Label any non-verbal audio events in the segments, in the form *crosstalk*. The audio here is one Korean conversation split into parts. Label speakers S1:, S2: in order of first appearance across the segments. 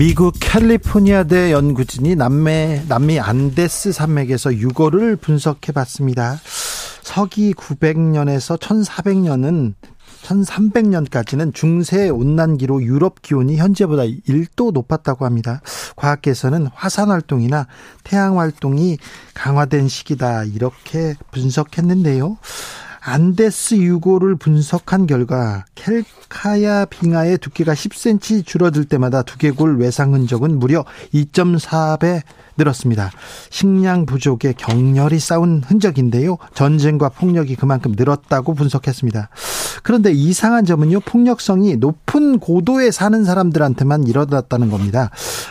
S1: 미국 캘리포니아대 연구진이 남미, 남미 안데스 산맥에서 유골을 분석해 봤습니다. 서기 900년에서 1400년은 1300년까지는 중세 온난기로 유럽 기온이 현재보다 1도 높았다고 합니다. 과학계에서는 화산 활동이나 태양 활동이 강화된 시기다 이렇게 분석했는데요. 안데스 유골을 분석한 결과 켈카야 빙하의 두께가 10cm 줄어들 때마다 두개골 외상 흔적은 무려 2.4배 늘었습니다. 식량 부족에 격렬히 싸운 흔적인데요. 전쟁과 폭력이 그만큼 늘었다고 분석했습니다. 그런데 이상한 점은요. 폭력성이 높은 고도에 사는 사람들한테만 일어났다는 겁니다.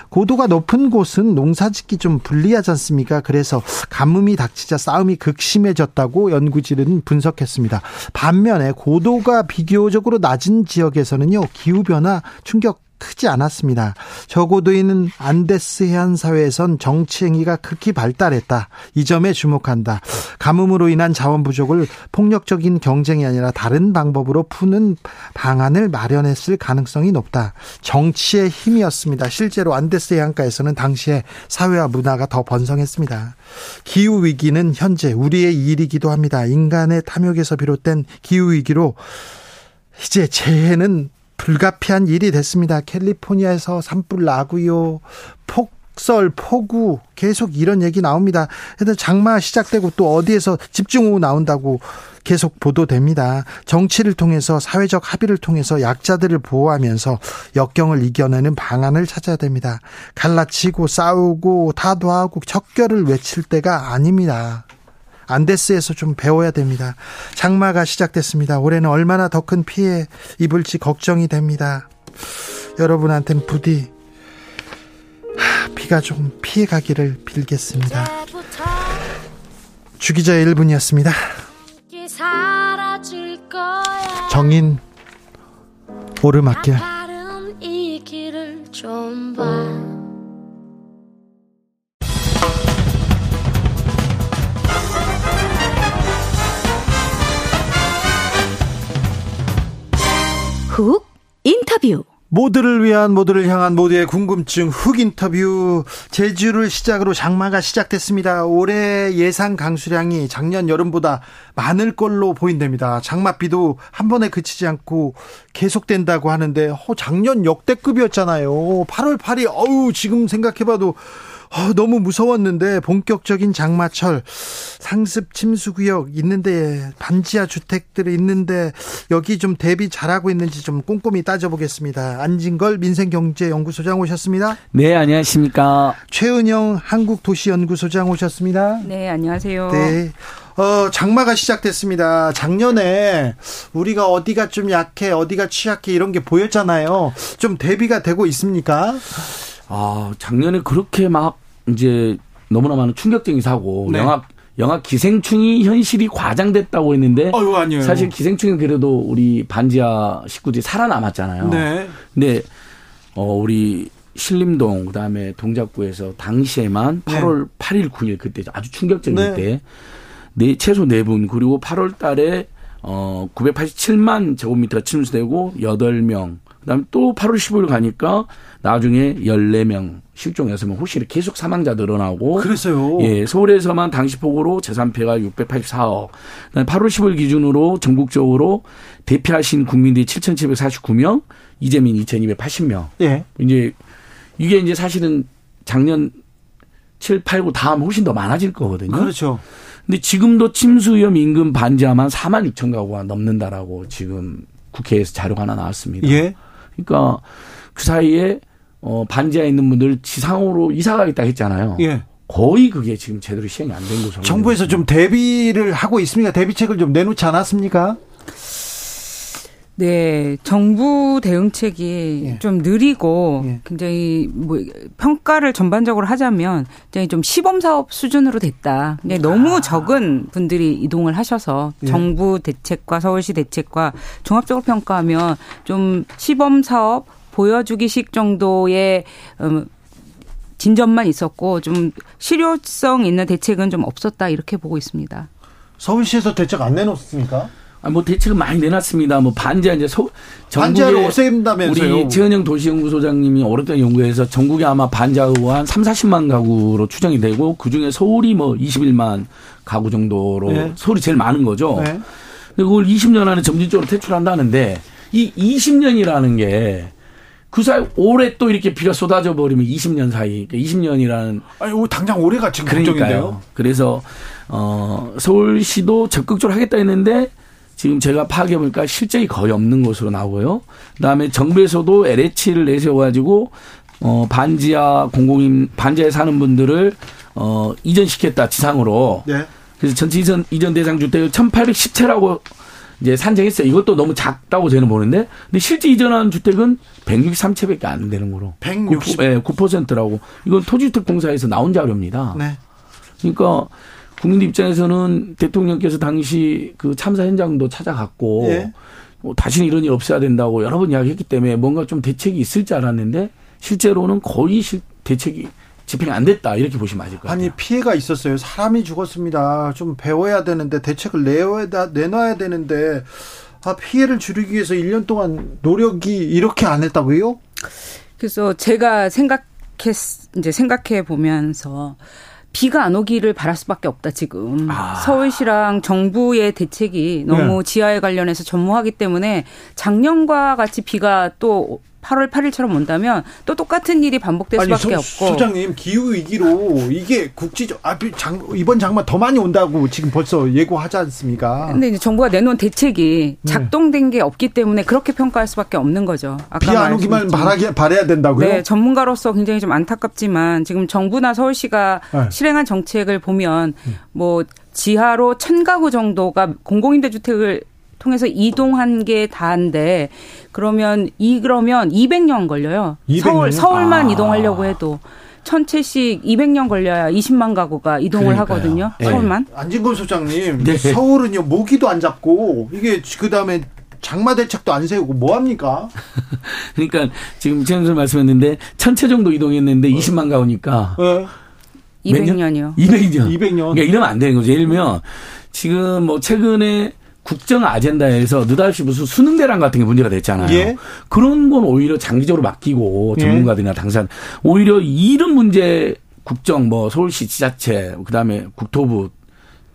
S1: 고도가 높은 곳은 농사짓기 좀 불리하지 않습니까? 그래서 가뭄이 닥치자 싸움이 극심해졌다고 연구진은 분석 했습니다. 반면에 고도가 비교적으로 낮은 지역에서는요. 기후변화 충격 크지 않았습니다. 적어도있는 안데스 해안 사회에선 정치 행위가 극히 발달했다. 이 점에 주목한다. 가뭄으로 인한 자원 부족을 폭력적인 경쟁이 아니라 다른 방법으로 푸는 방안을 마련했을 가능성이 높다. 정치의 힘이었습니다. 실제로 안데스 해안가에서는 당시에 사회와 문화가 더 번성했습니다. 기후 위기는 현재 우리의 일이기도 합니다. 인간의 탐욕에서 비롯된 기후 위기로 이제 재해는 불가피한 일이 됐습니다. 캘리포니아에서 산불 나고요. 폭설, 폭우 계속 이런 얘기 나옵니다. 근데 장마 시작되고 또 어디에서 집중호우 나온다고 계속 보도됩니다. 정치를 통해서 사회적 합의를 통해서 약자들을 보호하면서 역경을 이겨내는 방안을 찾아야 됩니다. 갈라치고 싸우고 타도하고 척결을 외칠 때가 아닙니다. 안데스에서 좀 배워야 됩니다. 장마가 시작됐습니다. 올해는 얼마나 더 큰 피해 입을지 걱정이 됩니다. 여러분한테는 부디 비가 좀 피해 가기를 빌겠습니다. 주기자의 1분이었습니다. 정인 오르막길
S2: 인터뷰
S1: 모두를 위한 모두를 향한 모두의 궁금증 훅 인터뷰 제주를 시작으로 장마가 시작됐습니다. 올해 예상 강수량이 작년 여름보다 많을 걸로 보인답니다. 장마비도 한 번에 그치지 않고 계속된다고 하는데 어, 작년 역대급이었잖아요. 8월 8일 어우 지금 생각해봐도 어, 너무 무서웠는데 본격적인 장마철 상습 침수 구역 있는데 반지하 주택들이 있는데 여기 좀 대비 잘하고 있는지 좀 꼼꼼히 따져보겠습니다. 안진걸 민생경제연구소장 오셨습니다.
S3: 네, 안녕하십니까.
S1: 최은영 한국도시연구소장 오셨습니다.
S4: 네, 안녕하세요.
S1: 네. 어, 장마가 시작됐습니다. 작년에 우리가 어디가 좀 약해, 어디가 취약해 이런 게 보였잖아요. 좀 대비가 되고 있습니까?
S3: 아, 작년에 그렇게 막 이제 너무나 많은 충격적인 사고, 네. 영화 영화 기생충이 현실이 과장됐다고 했는데
S1: 아니에요.
S3: 사실 기생충은 그래도 우리 반지하 식구들이 살아남았잖아요.
S1: 네.
S3: 근데 어 우리 신림동 그다음에 동작구에서 당시에만 8월 네. 8일 9일 그때 아주 충격적일 네. 때 네, 최소 4분 그리고 8월 달에 어 987만 제곱미터 침수되고 8명 그다음에 또 8월 15일 가니까 나중에 14명 실종해서 혹시 계속 사망자 늘어나고
S1: 그랬어요.
S3: 예, 서울에서만 당시 폭우로 재산 피해가 684억. 그다음에 8월 10일 기준으로 전국적으로 대피하신 국민들이 7,749명, 이재민 2,280명.
S1: 예.
S3: 이제 이게 이제 사실은 작년 7, 8, 9 다음 훨씬 더 많아질 거거든요.
S1: 그렇죠.
S3: 근데 지금도 침수 위험 인근 반지하만 4만 6천 가구가 넘는다라고 지금 국회에서 자료가 하나 나왔습니다.
S1: 예.
S3: 그러니까 그 사이에 어 반지하에 있는 분들 지상으로 이사 가겠다 했잖아요.
S1: 예.
S3: 거의 그게 지금 제대로 시행이 안 된 거죠.
S1: 정부에서 좀 대비를 하고 있습니까? 대비책을 좀 내놓지 않았습니까?
S2: 네, 정부 대응책이 예. 좀 느리고 예. 굉장히 뭐 평가를 전반적으로 하자면 굉장히 좀 시범 사업 수준으로 됐다. 근데 너무 아. 적은 분들이 이동을 하셔서 예. 정부 대책과 서울시 대책과 종합적으로 평가하면 좀 시범 사업 보여주기식 정도의 음, 진전만 있었고 좀 실효성 있는 대책은 좀 없었다 이렇게 보고 있습니다.
S1: 서울시에서 대책 안 내놓습니까?
S3: 아, 뭐 대책은 많이 내놨습니다. 뭐 반지하 이제 서,
S1: 전국에 없앤다면서요.
S3: 우리 최은영 도시연구소장님이 오랫동안 연구해서 전국에 아마 반지하가 한 3, 40만 가구로 추정이 되고 그중에 서울이 뭐 21만 가구 정도로 네. 서울이 제일 많은 거죠. 네. 근데 그걸 20년 안에 점진적으로 퇴출한다는데 이 20년이라는 게 그 사이 올해 또 이렇게 비가 쏟아져 버리면 20년 사이, 그러니까 20년이라는
S1: 아니 당장 올해가 지금 걱정인데요.
S3: 그래서 어 서울시도 적극적으로 하겠다 했는데 지금 제가 파악해 보니까 실적이 거의 없는 것으로 나오고요. 그다음에 정부에서도 LH를 내세워가지고 어 반지하 공공임 반지하에 사는 분들을 어 이전시켰다 지상으로. 네. 그래서 전체 이전 이전 대상 주택을 1,810채라고 이제 산정했어요. 이것도 너무 작다고 저는 보는데, 근데 실제 이전한 주택은 163채밖에 안 되는 거로.
S1: 160. 9,
S3: 네, 9%라고. 이건 토지주택공사에서 나온 자료입니다. 네. 그러니까 국민 입장에서는 대통령께서 당시 그 참사 현장도 찾아갔고 예. 뭐 다시는 이런 일 없어야 된다고 여러 번 이야기했기 때문에 뭔가 좀 대책이 있을 줄 알았는데 실제로는 거의 실, 대책이 집행이 안 됐다 이렇게 보시면 맞을 것 같아요.
S1: 아니 피해가 있었어요. 사람이 죽었습니다. 좀 배워야 되는데 대책을 내야 내놔야 되는데 아 피해를 줄이기 위해서 1년 동안 노력이 이렇게 안 했다고요?
S2: 그래서 제가 생각했 이제 생각해 보면서 비가 안 오기를 바랄 수밖에 없다 지금 아. 서울시랑 정부의 대책이 너무 네. 지하에 관련해서 전무하기 때문에 작년과 같이 비가 또 8월 8일처럼 온다면 또 똑같은 일이 반복될 아니, 수밖에 소, 없고.
S1: 소장님 기후 위기로 이게 국지적 아, 장, 이번 장마 더 많이 온다고 지금 벌써 예고하지 않습니까?
S2: 근데 이제 정부가 내놓은 대책이 네. 작동된 게 없기 때문에 그렇게 평가할 수밖에 없는 거죠.
S1: 비 안 오기만 바라게 바래야 된다고요?
S2: 네, 전문가로서 굉장히 좀 안타깝지만 지금 정부나 서울시가 네. 실행한 정책을 보면 음. 뭐 지하로 천 가구 정도가 공공임대주택을 통해서 이동한 게 다인데 그러면 이 그러면 200년 걸려요. 200년? 서울 서울만 아. 이동하려고 해도 천 채씩 200년 걸려야 20만 가구가 이동을 그러니까요. 하거든요. 네. 서울만.
S1: 안진건 소장님, 네. 서울은요 모기도 안 잡고 이게 그 다음에 장마 대책도 안 세우고 뭐 합니까? *laughs*
S3: 그러니까 지금 최현수 말씀했는데 천채 정도 이동했는데 20만 가구니까. 네.
S2: 200년이요.
S3: 200년.
S1: 200년.
S3: 그러니까 이러면 안 되는 거죠. 예를 들면 지금 뭐 최근에 국정 아젠다에서 느닷없이 무슨 수능 대란 같은 게 문제가 됐잖아요. 예? 그런 건 오히려 장기적으로 맡기고 예. 전문가들이나 당사자 오히려 이런 문제 국정 뭐 서울시 지자체 그다음에 국토부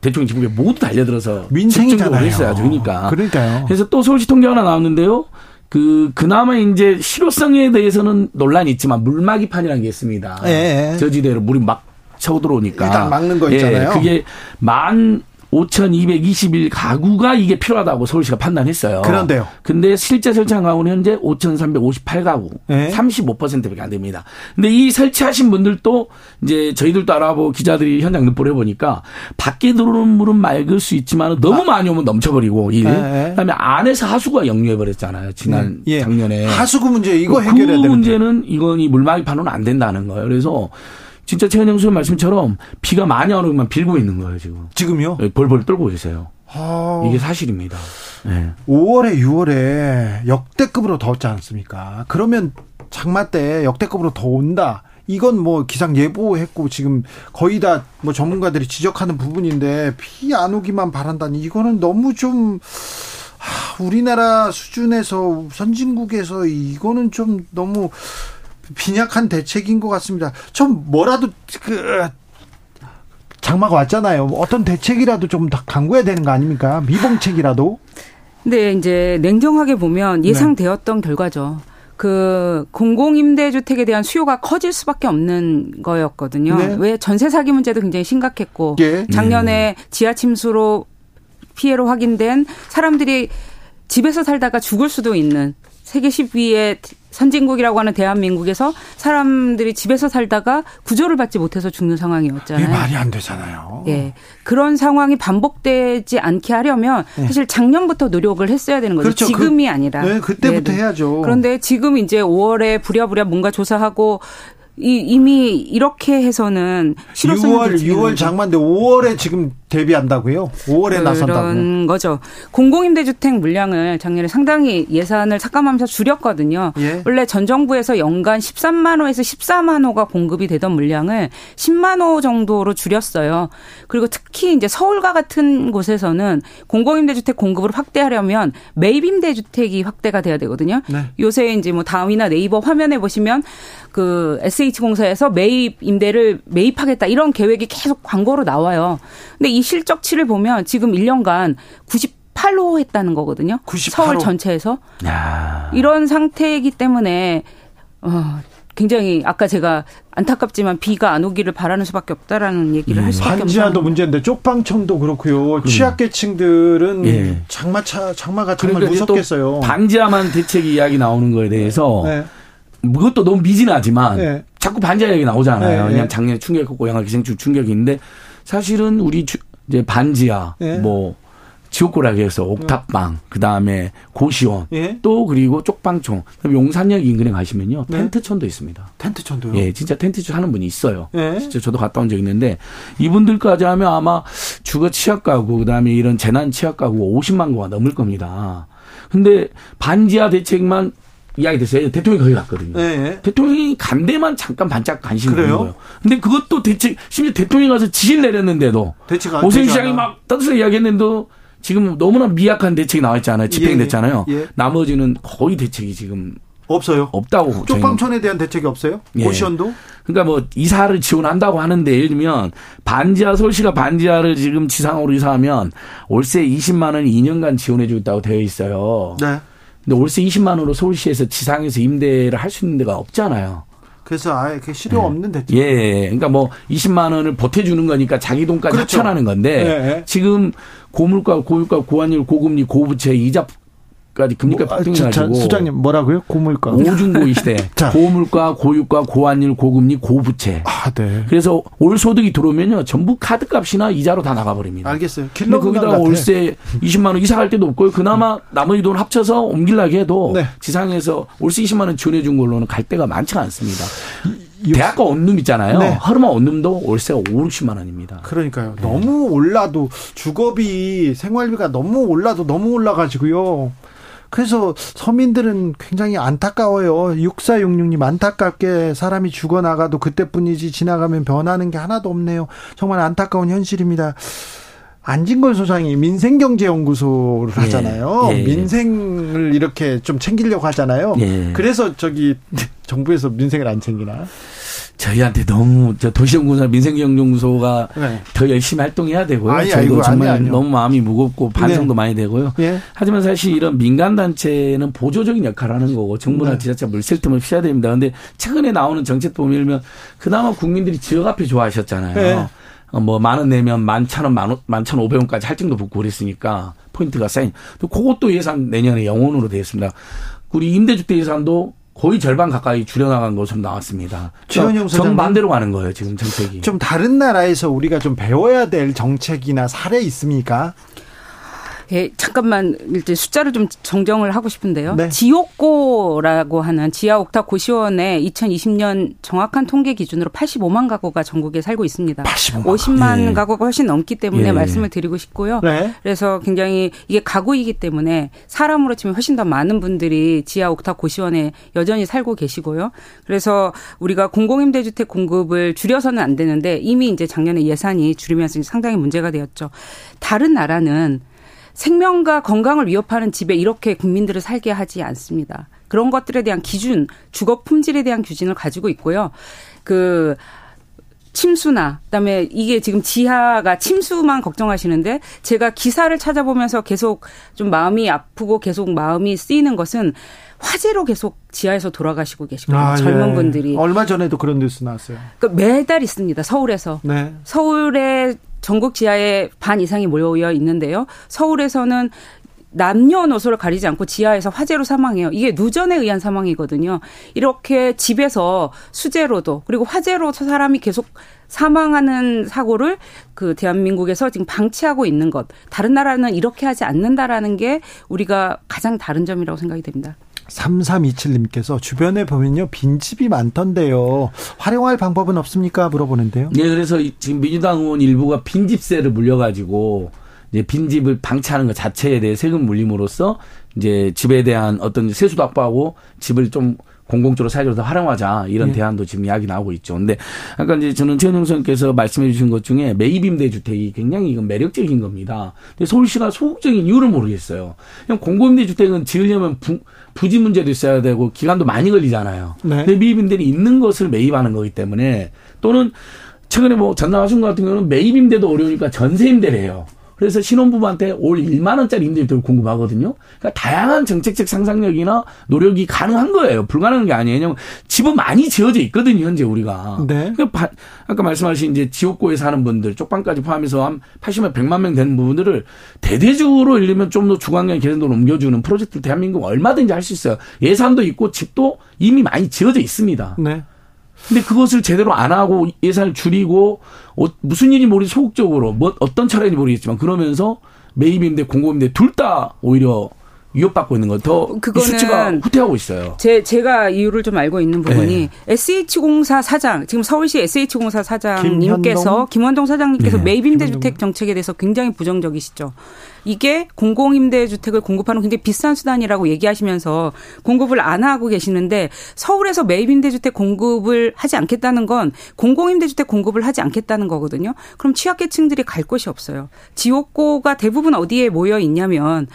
S3: 대통령 지부에 모두 달려들어서
S1: 민생이잖아요.
S3: 했어야죠. 그러니까.
S1: 그러니까요.
S3: 그래서 또 서울시 통계 하나 나왔는데요. 그 그나마 이제 실효성에 대해서는 논란이 있지만 물막이판이라는 게 있습니다. 예. 저지대로 물이 막 쳐들어오니까
S1: 일단 막는 거 있잖아요.
S3: 예, 그게 만 5,221 가구가 이게 필요하다고 서울시가 판단했어요.
S1: 그런데요.
S3: 근데 실제 설치한 가구는 현재 5,358 가구, 네. 35%밖에 안 됩니다. 근데 이 설치하신 분들도 이제 저희들도 알아보고 기자들이 현장 납부를 해보니까 밖에 들어오는 물은 맑을 수 있지만 너무 아. 많이 오면 넘쳐버리고 일. 네. 그다음에 안에서 하수구가 역류해버렸잖아요. 지난 네. 예. 작년에.
S1: 하수구 문제 이거 그 해결해야 되는데.
S3: 그 문제는 이건 이 물막이 판은 안 된다는 거예요. 그래서 진짜 최현영 수 말씀처럼 비가 많이 안 오면 빌고 있는 거예요, 지금.
S1: 지금요?
S3: 네, 벌벌 떨고 계세요. 아... 이게 사실입니다. 네.
S1: 5월에 6월에 역대급으로 더웠지 않습니까? 그러면 장마 때 역대급으로 더 온다. 이건 뭐 기상 예보했고 지금 거의 다 뭐 전문가들이 지적하는 부분인데 비 안 오기만 바란다니 이거는 너무 좀 하, 우리나라 수준에서 선진국에서 이거는 좀 너무 빈약한 대책인 것 같습니다. 좀 뭐라도 그 장마가 왔잖아요. 어떤 대책이라도 좀더 강구해야 되는 거 아닙니까? 미봉책이라도.
S2: 네, 이제 냉정하게 보면 네. 예상되었던 네. 결과죠. 그 공공임대주택에 대한 수요가 커질 수밖에 없는 거였거든요. 네. 왜 전세 사기 문제도 굉장히 심각했고 예. 작년에 지하 침수로 피해로 확인된 사람들이 집에서 살다가 죽을 수도 있는 세계 10위의 선진국이라고 하는 대한민국에서 사람들이 집에서 살다가 구조를 받지 못해서 죽는 상황이었잖아요.
S1: 이게 말이 안 되잖아요.
S2: 예. 그런 상황이 반복되지 않게 하려면 네. 사실 작년부터 노력을 했어야 되는 거죠. 그렇죠. 지금이 그, 아니라.
S1: 네, 그때부터 네네. 해야죠.
S2: 그런데 지금 이제 5월에 부랴부랴 뭔가 조사하고 이, 이미 이렇게 해서는
S1: 실효성이 6월 6월 장만데 5월에 지금 대비한다고요? 5월에 나선다고.
S2: 그런 거죠. 공공임대주택 물량을 작년에 상당히 예산을 삭감하면서 줄였거든요. 예. 원래 전 정부에서 연간 13만 호에서 14만 호가 공급이 되던 물량을 10만 호 정도로 줄였어요. 그리고 특히 이제 서울과 같은 곳에서는 공공임대주택 공급을 확대하려면 매입임대주택이 확대가 돼야 되거든요. 네. 요새 이제 뭐 다음이나 네이버 화면에 보시면 그 SH공사에서 매입 임대를 매입하겠다 이런 계획이 계속 광고로 나와요. 근데 이 실적치를 보면 지금 1년간 98호 했다는 거거든요. 98호. 서울 전체에서. 야. 이런 상태이기 때문에 어 굉장히 아까 제가 안타깝지만 비가 안 오기를 바라는 수밖에 없다라는 얘기를 음. 할 수밖에 없어요.
S1: 반지하도 문제인데 쪽방촌도 그렇고요. 음. 취약계층들은 예. 장마차 장마가 정말 그러니까 무섭겠어요.
S3: 반지하만 대책 이야기 나오는 거에 대해서 네. 그것도 너무 미진하지만 네. 자꾸 반지하 얘기 나오잖아요. 네. 그냥 작년에 충격했고 양화 기생충 충격인데 사실은 우리 주, 이제 반지하 네. 뭐 지옥고락에서 옥탑방, 그 다음에 고시원, 예? 또 그리고 쪽방촌, 용산역 인근에 가시면요 네. 텐트촌도 있습니다.
S1: 텐트촌도요?
S3: 예, 진짜 텐트촌 하는 분이 있어요. 예? 진짜 저도 갔다 온 적 있는데 이분들까지 하면 아마 주거 취약 가구, 그 다음에 이런 재난 취약 가구 50만 구가 넘을 겁니다. 근데 반지하 대책만 이야기 됐어요. 대통령이 거기 갔거든요. 네. 대통령이 간 데만 잠깐 반짝 관심이 있는 거예요. 근데 그것도 대책, 심지어 대통령이 가서 지시를 내렸는데도 오세훈 시장이 막 떠들어 이야기했는데도 지금 너무나 미약한 대책이 나와 있잖아요. 집행됐잖아요. 예. 예. 나머지는 거의 대책이 지금
S1: 없어요.
S3: 없다고.
S1: 쪽방촌에 대한 대책이 없어요? 예. 고시원도?
S3: 그러니까 뭐 이사를 지원한다고 하는데 예를 들면 반지하 서울시가 반지하를 지금 지상으로 이사하면 월세 20만 원 2년간 지원해 주겠다고 되어 있어요. 네. 근데 월세 20만 원으로 서울시에서 지상에서 임대를 할 수 있는 데가 없잖아요.
S1: 그래서 아예 그 실효 네. 없는 대책.
S3: 예, 그러니까 뭐 20만 원을 보태주는 거니까 자기 돈까지 그렇죠. 합쳐라는 건데 네. 지금 고물가, 고유가, 고환율, 고금리, 고부채 이자 까지 금리가 뭐, 폭등해가지고
S1: 수장님 뭐라고요? 고물가
S3: 오중고이 시대 *laughs* 고물가 고유가 고환율 고금리 고부채 아, 네. 그래서 올 소득이 들어오면요 전부 카드값이나 이자로 다 나가버립니다
S1: 알겠어요
S3: 근데 거기다 월세 20만 원 이사 갈 때도 없고요 그나마 나머지 돈 합쳐서 옮길라게 해도 네. 지상에서 월세 20만 원 지원해 준 걸로는 갈 데가 많지가 않습니다 대학가 원룸 있잖아요. 네. 하루만 원룸도 월세가 5, 60만 원입니다.
S1: 그러니까요. 네. 너무 올라도 주거비 생활비가 너무 올라도 너무 올라가지고요. 그래서 서민들은 굉장히 안타까워요. 6466님 안타깝게 사람이 죽어나가도 그때뿐이지 지나가면 변하는 게 하나도 없네요. 정말 안타까운 현실입니다. 안진걸 소장이 민생경제연구소를 예. 하잖아요. 예. 민생을 이렇게 좀 챙기려고 하잖아요. 예. 그래서 저기 *laughs* 정부에서 민생을 안 챙기나?
S3: 저희한테 너무 저 도시연구소 민생경제연구소가 네. 더 열심히 활동해야 되고요. 아니, 저희도 아이고, 정말 아니, 너무 마음이 무겁고 반성도 네. 많이 되고요. 네. 하지만 사실 이런 민간 단체는 보조적인 역할을 하는 거고 정부나 네. 지자체 물쓸 틈을 피해야 됩니다. 근데 최근에 나오는 정책 보면 그나마 국민들이 지역화폐 좋아하셨잖아요. 네. 어, 뭐 만 원 내면 만 천 원, 만, 만천 오백 원까지 할증도 붙고 그랬으니까 포인트가 쌓인. 또 그것도 예산 내년에 영 원으로 되어 있습니다. 우리 임대주택 예산도 거의 절반 가까이 줄여나간 것으로 나왔습니다. 그러니까 정반대로 가는 거예요, 지금 정책이.
S1: 좀 다른 나라에서 우리가 좀 배워야 될 정책이나 사례 있습니까?
S2: 예, 잠깐만 일단 숫자를 좀 정정을 하고 싶은데요. 네. 지옥고라고 하는 지하 옥탑 고시원에 2020년 정확한 통계 기준으로 85만 가구가 전국에 살고 있습니다. 85만. 50만 예. 가구가 훨씬 넘기 때문에 예. 말씀을 드리고 싶고요. 네. 그래서 굉장히 이게 가구이기 때문에 사람으로 치면 훨씬 더 많은 분들이 지하 옥탑 고시원에 여전히 살고 계시고요. 그래서 우리가 공공임대주택 공급을 줄여서는 안 되는데 이미 이제 작년에 예산이 줄이면서 상당히 문제가 되었죠. 다른 나라는 생명과 건강을 위협하는 집에 이렇게 국민들을 살게 하지 않습니다. 그런 것들에 대한 기준, 주거 품질에 대한 규진을 가지고 있고요. 그 침수나 그다음에 이게 지금 지하가 침수만 걱정하시는데 제가 기사를 찾아보면서 계속 좀 마음이 아프고 계속 마음이 쓰이는 것은 화재로 계속 지하에서 돌아가시고 계시거든요. 아, 젊은 예. 분들이.
S1: 얼마 전에도 그런 뉴스 나왔어요.
S2: 그러니까 매달 있습니다. 서울에서. 네. 서울에 전국 지하에 반 이상이 모여 있는데요. 서울에서는 남녀노소를 가리지 않고 지하에서 화재로 사망해요. 이게 누전에 의한 사망이거든요. 이렇게 집에서 수재로도 그리고 화재로 사람이 계속 사망하는 사고를 그 대한민국에서 지금 방치하고 있는 것. 다른 나라는 이렇게 하지 않는다라는 게 우리가 가장 다른 점이라고 생각이 됩니다.
S1: 3327님께서 주변에 보면요 빈집이 많던데요 활용할 방법은 없습니까 물어보는데요.
S3: 네, 그래서 지금 민주당 의원 일부가 빈집세를 물려가지고 이제 빈집을 방치하는 것 자체에 대해 세금 물림으로써 이제 집에 대한 어떤 세수도 확보하고 집을 좀 공공적으로 사회적으로 더 활용하자 이런 네. 대안도 지금 이야기 나오고 있죠. 근데 아까 이제 저는 최현영 선생님께서 말씀해 주신 것 중에 매입 임대 주택이 굉장히 이건 매력적인 겁니다. 근데 서울시가 소극적인 이유를 모르겠어요. 그냥 공공임대 주택은 지으려면 부, 부지 문제도 있어야 되고 기간도 많이 걸리잖아요. 네. 근데 매입임대는 있는 것을 매입하는 거기 때문에 또는 최근에 뭐 전남 하신 것 같은 경우는 매입임대도 어려우니까 전세임대를 해요. 그래서 신혼부부한테 올 1만 원짜리 임대료를 공급하거든요. 그러니까 다양한 정책적 상상력이나 노력이 가능한 거예요. 불가능한 게 아니에요. 왜냐면 집은 많이 지어져 있거든요. 현재 우리가. 네. 그러니까 아까 말씀하신 이제 지옥고에 사는 분들 쪽방까지 포함해서 한 80만 100만 명 되는 부분들을 대대적으로 들면 좀 더 주관경 개선도로 옮겨주는 프로젝트를 대한민국 얼마든지 할 수 있어요. 예산도 있고 집도 이미 많이 지어져 있습니다. 네. 근데 그것을 제대로 안 하고 예산을 줄이고 어, 무슨 일이 모르지 소극적으로 뭐 어떤 차례인지 모르겠지만 그러면서 매입인데 공급인데 둘 다 오히려 위협받고 있는 건더 수치가 후퇴하고 있어요.
S2: 제 제가 이유를 좀 알고 있는 부분이 네. SH공사 사장 지금 서울시 SH공사 사장님께서 김원동 사장님께서 네. 매입 임대 주택 정책에 대해서 굉장히 부정적이시죠. 이게 공공임대주택을 공급하는 굉장히 비싼 수단이라고 얘기하시면서 공급을 안 하고 계시는데 서울에서 매입임대주택 공급을 하지 않겠다는 건 공공임대주택 공급을 하지 않겠다는 거거든요. 그럼 취약계층들이 갈 곳이 없어요. 지옥고가 대부분 어디에 모여 있냐면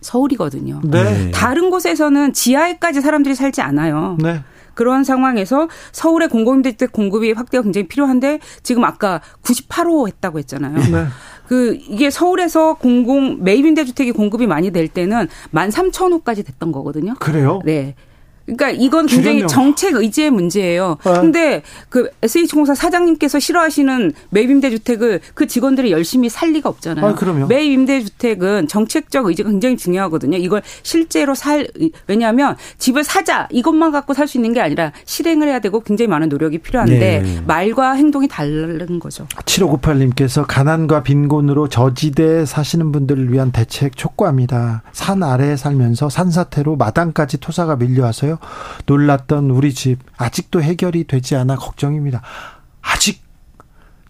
S2: 서울이거든요. 네. 다른 곳에서는 지하에까지 사람들이 살지 않아요. 네. 그런 상황에서 서울의 공공임대주택 공급이 확대가 굉장히 필요한데 지금 아까 98호 했다고 했잖아요. 네. 그 이게 서울에서 공공 매입임대 주택이 공급이 많이 될 때는 13,000호까지 됐던 거거든요.
S1: 그래요?
S2: 네. 그러니까 이건 굉장히 줄였네요. 정책 의지의 문제예요. 네. 근데 그 SH공사 사장님께서 싫어하시는 매입 임대 주택을 그 직원들이 열심히 살 리가 없잖아요. 아, 그럼요. 매입 임대 주택은 정책적 의지가 굉장히 중요하거든요. 이걸 실제로 살 왜냐하면 집을 사자 이것만 갖고 살 수 있는 게 아니라 실행을 해야 되고 굉장히 많은 노력이 필요한데 네. 말과 행동이 다른 거죠.
S1: 7598님께서 가난과 빈곤으로 저지대에 사시는 분들을 위한 대책 촉구합니다. 산 아래에 살면서 산사태로 마당까지 토사가 밀려와서요. 놀랐던 우리 집 아직도 해결이 되지 않아 걱정입니다. 아직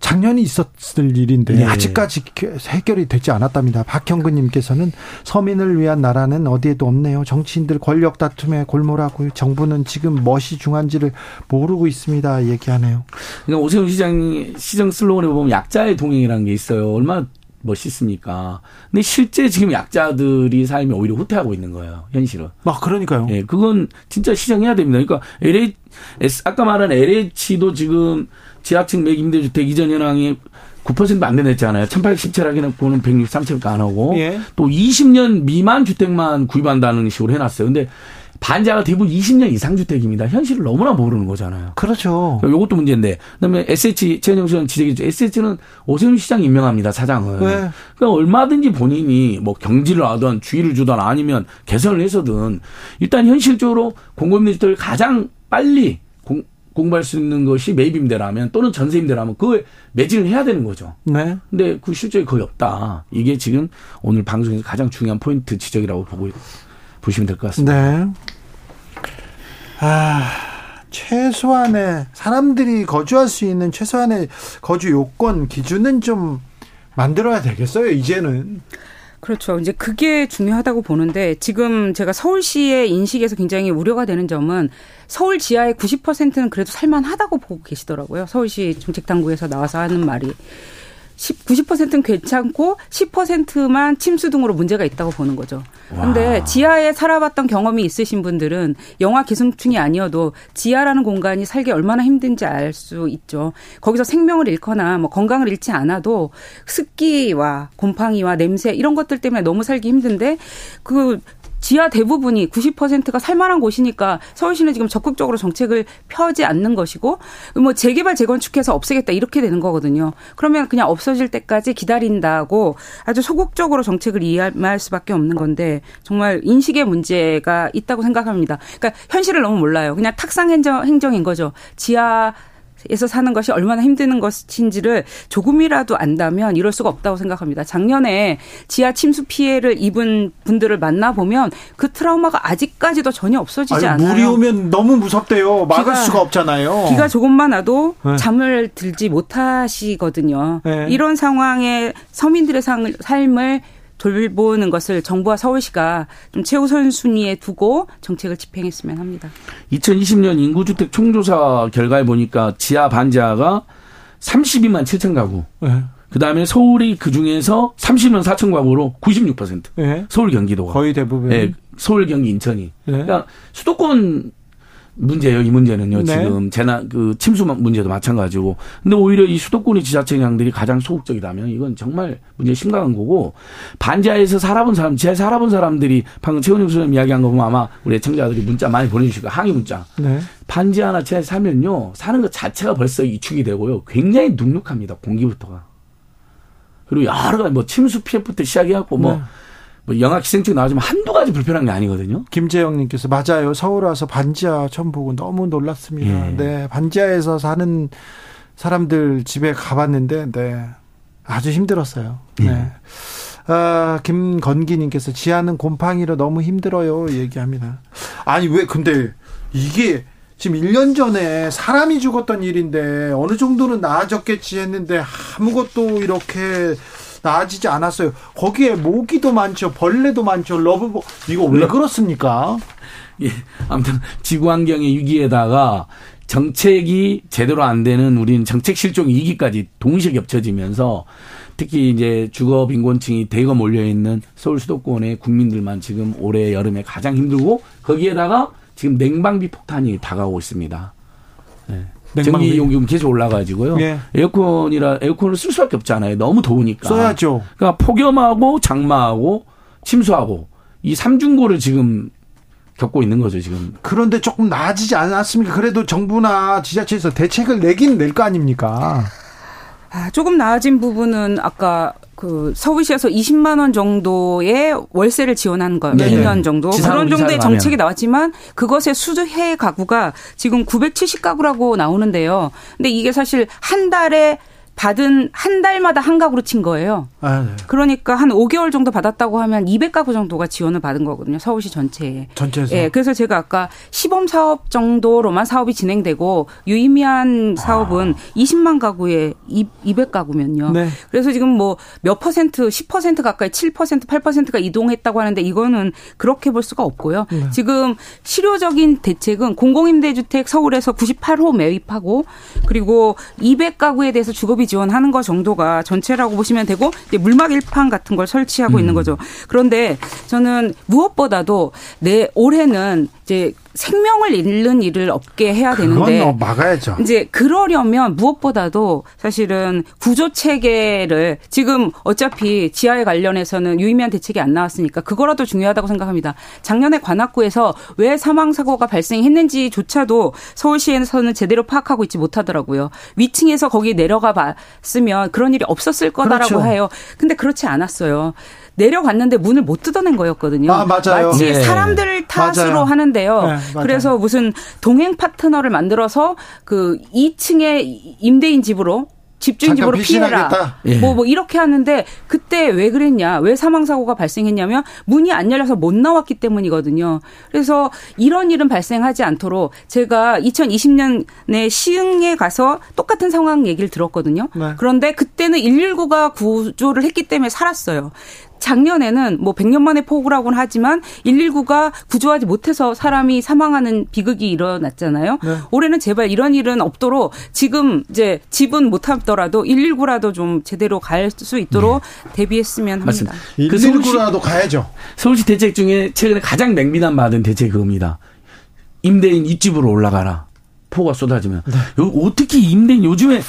S1: 작년이 있었을 일인데 네. 아직까지 해결이 되지 않았답니다. 박형근님께서는 서민을 위한 나라는 어디에도 없네요. 정치인들 권력 다툼에 골몰하고 정부는 지금 멋이 중한지를 모르고 있습니다. 얘기하네요.
S3: 그러니까 오세훈 시장이 시정 슬로건에 보면 약자의 동행이라는 게 있어요. 얼마나 멋있습니까? 근데 실제 지금 약자들이 삶이 오히려 후퇴하고 있는 거예요. 현실은.
S1: 아, 그러니까요.
S3: 예, 그건 진짜 시정해야 됩니다. 그러니까 LH, 아까 말한 LH도 지금 지하층 매김대주택 이전 현황이 9%도 안 되냈잖아요. 1817하기는 보는 163채밖에 안 하고 예. 또 20년 미만 주택만 구입한다는 식으로 해놨어요. 근데 반자가 대부분 20년 이상 주택입니다. 현실을 너무나 모르는 거잖아요.
S1: 그렇죠.
S3: 이것도 문제인데. 그다음에 SH 최현영 씨는 지적했죠. SH는 오세훈 시장 임명합니다. 사장은. 네. 그러니까 얼마든지 본인이 뭐 경지를 하든 주의를 주든 아니면 개선을 해서든 일단 현실적으로 공공임대주택을 가장 빨리 공, 공부할 수 있는 것이 매입임대라면 또는 전세임대라면 그걸 매진을 해야 되는 거죠. 네. 근데 그 실적이 거의 없다. 이게 지금 오늘 방송에서 가장 중요한 포인트 지적이라고 보고 보시면 될 것 같습니다. 네.
S1: 아, 최소한의 사람들이 거주할 수 있는 최소한의 거주 요건 기준은 좀 만들어야 되겠어요. 이제는.
S2: 그렇죠. 이제 그게 중요하다고 보는데 지금 제가 서울시의 인식에서 굉장히 우려가 되는 점은 서울 지하의 90%는 그래도 살만하다고 보고 계시더라고요. 서울시 정책당국에서 나와서 하는 말이. 10, 90%는 괜찮고 10%만 침수 등으로 문제가 있다고 보는 거죠. 그런데 지하에 살아봤던 경험이 있으신 분들은 영화 기생충이 아니어도 지하라는 공간이 살기 얼마나 힘든지 알 수 있죠. 거기서 생명을 잃거나 뭐 건강을 잃지 않아도 습기와 곰팡이와 냄새 이런 것들 때문에 너무 살기 힘든데 그 지하 대부분이 90%가 살만한 곳이니까 서울시는 지금 적극적으로 정책을 펴지 않는 것이고 뭐 재개발 재건축해서 없애겠다 이렇게 되는 거거든요. 그러면 그냥 없어질 때까지 기다린다고 아주 소극적으로 정책을 이해할 수밖에 없는 건데 정말 인식의 문제가 있다고 생각합니다. 그러니까 현실을 너무 몰라요. 그냥 탁상 행정, 행정인 거죠. 지하 에서 사는 것이 얼마나 힘드는 것인지를 조금이라도 안다면 이럴 수가 없다고 생각합니다. 작년에 지하 침수 피해를 입은 분들을 만나 보면 그 트라우마가 아직까지도 전혀 없어지지 아니, 않아요.
S1: 물이 오면 너무 무섭대요. 막을 비가, 수가 없잖아요.
S2: 비가 조금만 와도 네. 잠을 들지 못하시거든요. 네. 이런 상황에 서민들의 삶을 돌보는 것을 정부와 서울시가 좀 최우선 순위에 두고 정책을 집행했으면 합니다.
S3: 2020년 인구주택 총조사 결과에 보니까 지하 반지하가 32만 7천 가구. 네. 그 다음에 서울이 그 중에서 30만 4천 가구로 96%. 네. 서울 경기도가.
S1: 거의 대부분.
S3: 네. 서울 경기 인천이. 네. 그러니까 수도권 문제예요. 이 문제는요. 네. 지금 재난 그 침수 문제도 마찬가지고. 근데 오히려 이 수도권의 지자체장들이 가장 소극적이라면 이건 정말 문제 심각한 거고 반지하에서 살아본 사람, 지하에 살아본 사람들이 방금 최원영 선생님 이야기한 거 보면 아마 우리 애청자들이 문자 많이 보내주실 거예요. 항의 문자. 네. 반지 하나 지하에 살면요 사는 것 자체가 벌써 이축이 되고요. 굉장히 눅눅합니다. 공기부터가. 그리고 여러 가지 뭐 침수 피해부터 시작해갖고 뭐. 네. 뭐 영화 기생충 나오지만 한두 가지 불편한 게 아니거든요.
S1: 김재영님께서 맞아요. 서울 와서 반지하 처음 보고 너무 놀랐습니다. 예. 네, 반지하에서 사는 사람들 집에 가봤는데, 네, 아주 힘들었어요. 예. 네. 아, 김건기님께서 지하는 곰팡이로 너무 힘들어요. 얘기합니다. 아니, 왜, 근데 이게 지금 1년 전에 사람이 죽었던 일인데 어느 정도는 나아졌겠지 했는데 아무것도 이렇게 나아지지 않았어요. 거기에 모기도 많죠, 벌레도 많죠, 러브버그 왜 그렇습니까? *laughs*
S3: 예, 아무튼 지구 환경의 위기에다가 정책이 제대로 안 되는 우리는 정책 실종 위기까지 동시에 겹쳐지면서 특히 이제 주거 빈곤층이 대거 몰려 있는 서울 수도권의 국민들만 지금 올해 여름에 가장 힘들고 거기에다가 지금 냉방비 폭탄이 다가오고 있습니다. 네. 전기 요금 계속 올라가지고요. 예. 에어컨이라 에어컨을 쓸 수밖에 없잖아요. 너무 더우니까.
S1: 써야죠.
S3: 그러니까 폭염하고 장마하고 침수하고 이 삼중고를 지금 겪고 있는 거죠, 지금.
S1: 그런데 조금 나아지지 않았습니까? 그래도 정부나 지자체에서 대책을 내긴 낼 거 아닙니까?
S2: 아, 조금 나아진 부분은 아까 그 서울시에서 20만 원 정도의 월세를 지원한 거, 네. 2년 정도 그런 정도의 정책이 나왔지만 그것의 수주해 가구가 지금 970 가구라고 나오는데요. 근데 이게 사실 한 달에 받은 한 달마다 한 가구로 친 거예요. 아, 네. 그러니까 한 5개월 정도 받았다고 하면 200가구 정도가 지원을 받은 거거든요. 서울시 전체에.
S1: 전체에서.
S2: 예. 그래서 제가 아까 시범 사업 정도로만 사업이 진행되고 유의미한 사업은 아. 20만 가구에 200가구면요. 네. 그래서 지금 뭐 몇 퍼센트, 10% 가까이 7%, 8%가 이동했다고 하는데 이거는 그렇게 볼 수가 없고요. 네. 지금 실효적인 대책은 공공임대주택 서울에서 98호 매입하고 그리고 200가구에 대해서 주거비 지원하는 것 정도가 전체라고 보시면 되고 물막 일판 같은 걸 설치하고 음. 있는 거죠. 그런데 저는 무엇보다도 내 올해는 이제 생명을 잃는 일을 없게 해야 되는데
S1: 뭐 막아야죠.
S2: 이제 그러려면 무엇보다도 사실은 구조 체계를 지금 어차피 지하에 관련해서는 유의미한 대책이 안 나왔으니까 그거라도 중요하다고 생각합니다. 작년에 관악구에서 왜 사망 사고가 발생했는지조차도 서울시에서는 제대로 파악하고 있지 못하더라고요. 위층에서 거기 내려가 봤으면 그런 일이 없었을 거다라고 그렇죠. 해요. 근데 그렇지 않았어요. 내려갔는데 문을 못 뜯어낸 거였거든요.
S1: 아, 맞아요.
S2: 마치 네. 사람들 탓으로 맞아요. 하는데요. 네, 그래서 무슨 동행 파트너를 만들어서 그 2층에 임대인 집으로 집주인 집으로 피해라. 예. 뭐, 뭐, 이렇게 하는데, 그때 왜 그랬냐, 왜 사망사고가 발생했냐면, 문이 안 열려서 못 나왔기 때문이거든요. 그래서 이런 일은 발생하지 않도록, 제가 2020년에 시흥에 가서 똑같은 상황 얘기를 들었거든요. 네. 그런데 그때는 119가 구조를 했기 때문에 살았어요. 작년에는 뭐 100년 만에 폭우라고는 하지만 119가 구조하지 못해서 사람이 사망하는 비극이 일어났잖아요. 네. 올해는 제발 이런 일은 없도록 지금 이제 집은 못 하더라도 119라도 좀 제대로 갈 수 있도록 네. 대비했으면 합니다.
S1: 맞습니다. 그 119라도 가야죠.
S3: 서울시 대책 중에 최근에 가장 맹비난 받은 대책이 그겁니다. 임대인 입집으로 올라가라. 폭우가 쏟아지면. 네. 어떻게 임대인 요즘에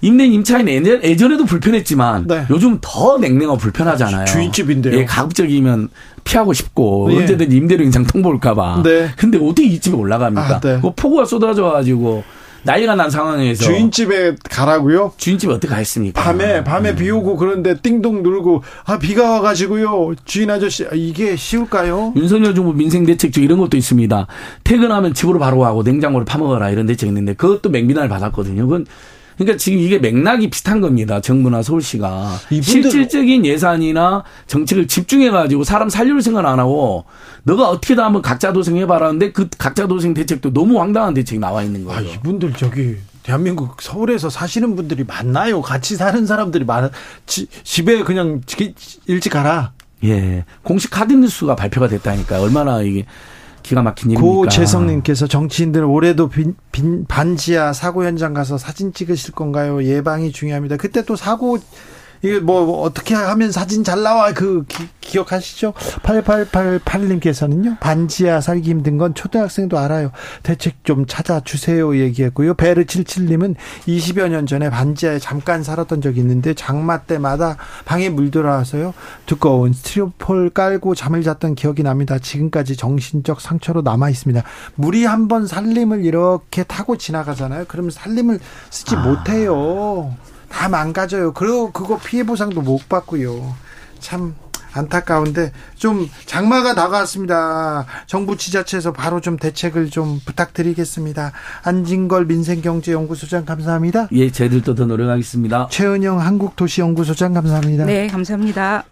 S3: 임대인 임차인 예전, 예전에도 불편했지만 네. 요즘 더 냉랭하고 불편하잖아요.
S1: 주인집인데요.
S3: 예, 가급적이면 피하고 싶고 예. 언제든지 임대료 인상 통보 올까봐. 네. 근데 어떻게 이 집에 올라갑니까? 아, 네. 뭐 폭우가 쏟아져가지고 난리가 난 상황에서
S1: 주인집에 가라고요?
S3: 주인집 어떻게 가겠습니까?
S1: 밤에 밤에 음. 비 오고 그런데 띵동 누르고 아 비가 와가지고요 주인 아저씨 아, 이게 쉬울까요?
S3: 윤석열 정부 민생 대책 중 이런 것도 있습니다. 퇴근하면 집으로 바로 가고 냉장고를 파먹어라 이런 대책 있는데 그것도 맹비난을 받았거든요. 그건 그러니까 지금 이게 맥락이 비슷한 겁니다. 정부나 서울시가 실질적인 예산이나 정책을 집중해 가지고 사람 살릴 생각 안 하고 너가 어떻게든 한번 각자 도생해 봐라는데 그 각자 도생 대책도 너무 황당한 대책이 나와 있는 거예요. 아,
S1: 이분들 저기 대한민국 서울에서 사시는 분들이 많나요? 같이 사는 사람들이 많아. 지, 집에 그냥 일찍 가라.
S3: 예. 공식 카드 뉴스가 발표가 됐다니까 얼마나 이게 기가 막힌 일입니까?
S1: 고재성님께서 정치인들 올해도 빈, 빈, 반지하 사고 현장 가서 사진 찍으실 건가요? 예방이 중요합니다. 그때 또 사고 이게 뭐 어떻게 하면 사진 잘 나와 그 기, 억하시죠 8888님께서는요. 반지하 살기 힘든 건 초등학생도 알아요. 대책 좀 찾아주세요 얘기했고요. 베르77님은 20여 년 전에 반지하에 잠깐 살았던 적이 있는데 장마 때마다 방에 물 들어와서요. 두꺼운 스티로폴 깔고 잠을 잤던 기억이 납니다. 지금까지 정신적 상처로 남아 있습니다. 물이 한 번 살림을 이렇게 타고 지나가잖아요. 그러면 살림을 쓰지 아. 못해요. 다 망가져요. 그리고 그거 피해 보상도 못 받고요. 참 안타까운데 좀 장마가 다가왔습니다. 정부 지자체에서 바로 좀 대책을 좀 부탁드리겠습니다. 안진걸 민생경제연구소장 감사합니다.
S3: 예, 저희들도 더 노력하겠습니다.
S1: 최은영 한국도시연구소장 감사합니다.
S2: 네, 감사합니다.